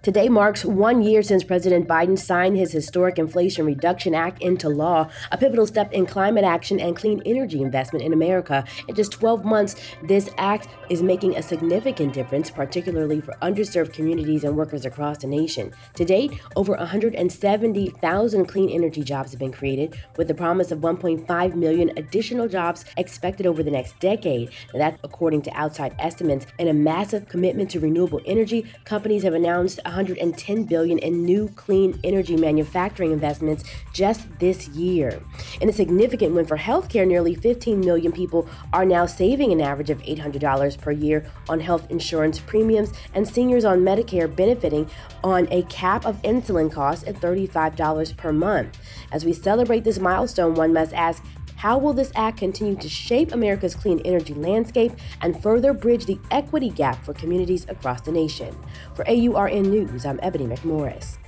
Today marks one year since President Biden signed his historic Inflation Reduction Act into law, a pivotal step in climate action and clean energy investment in America. In just 12 months, this act is making a significant difference, particularly for underserved communities and workers across the nation. To date, over 170,000 clean energy jobs have been created, with the promise of 1.5 million additional jobs expected over the next decade. And that's according to outside estimates. And a massive commitment to renewable energy, companies have announced 110 billion in new clean energy manufacturing investments just this year. In a significant win for healthcare, nearly 15 million people are now saving an average of $800 per year on health insurance premiums, and seniors on Medicare benefiting on a cap of insulin costs at $35 per month. As we celebrate this milestone, one must ask how will this act continue to shape America's clean energy landscape and further bridge the equity gap for communities across the nation? For AURN News, I'm Ebony McMorris.